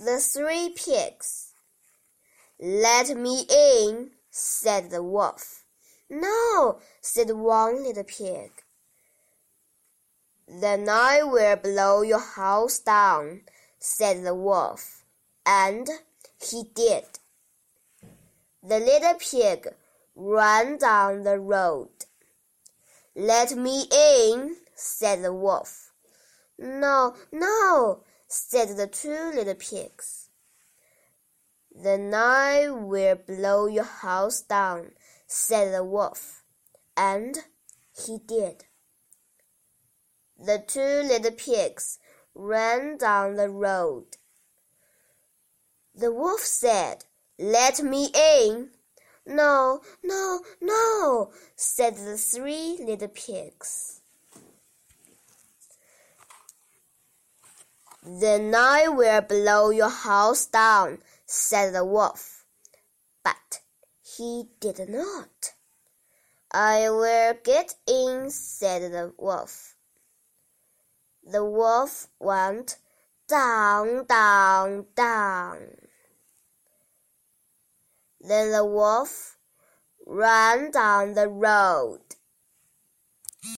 the three pigs. Let me in, said the wolf. No, said one little pig. Then I will blow your house down, said the wolf. And he did. The little pig ran down the road. Let me in, said the wolf. No, no, said the two little pigs. Then I will blow your house down, said the wolf. And he did. The two little pigs ran down the road. The wolf said, Let me in. No, no, no, said the three little pigs. Then I will blow your house down, said the wolf. But he did not. I will get in, said the wolf. The wolf went down, down, down. Then the wolf ran down the road.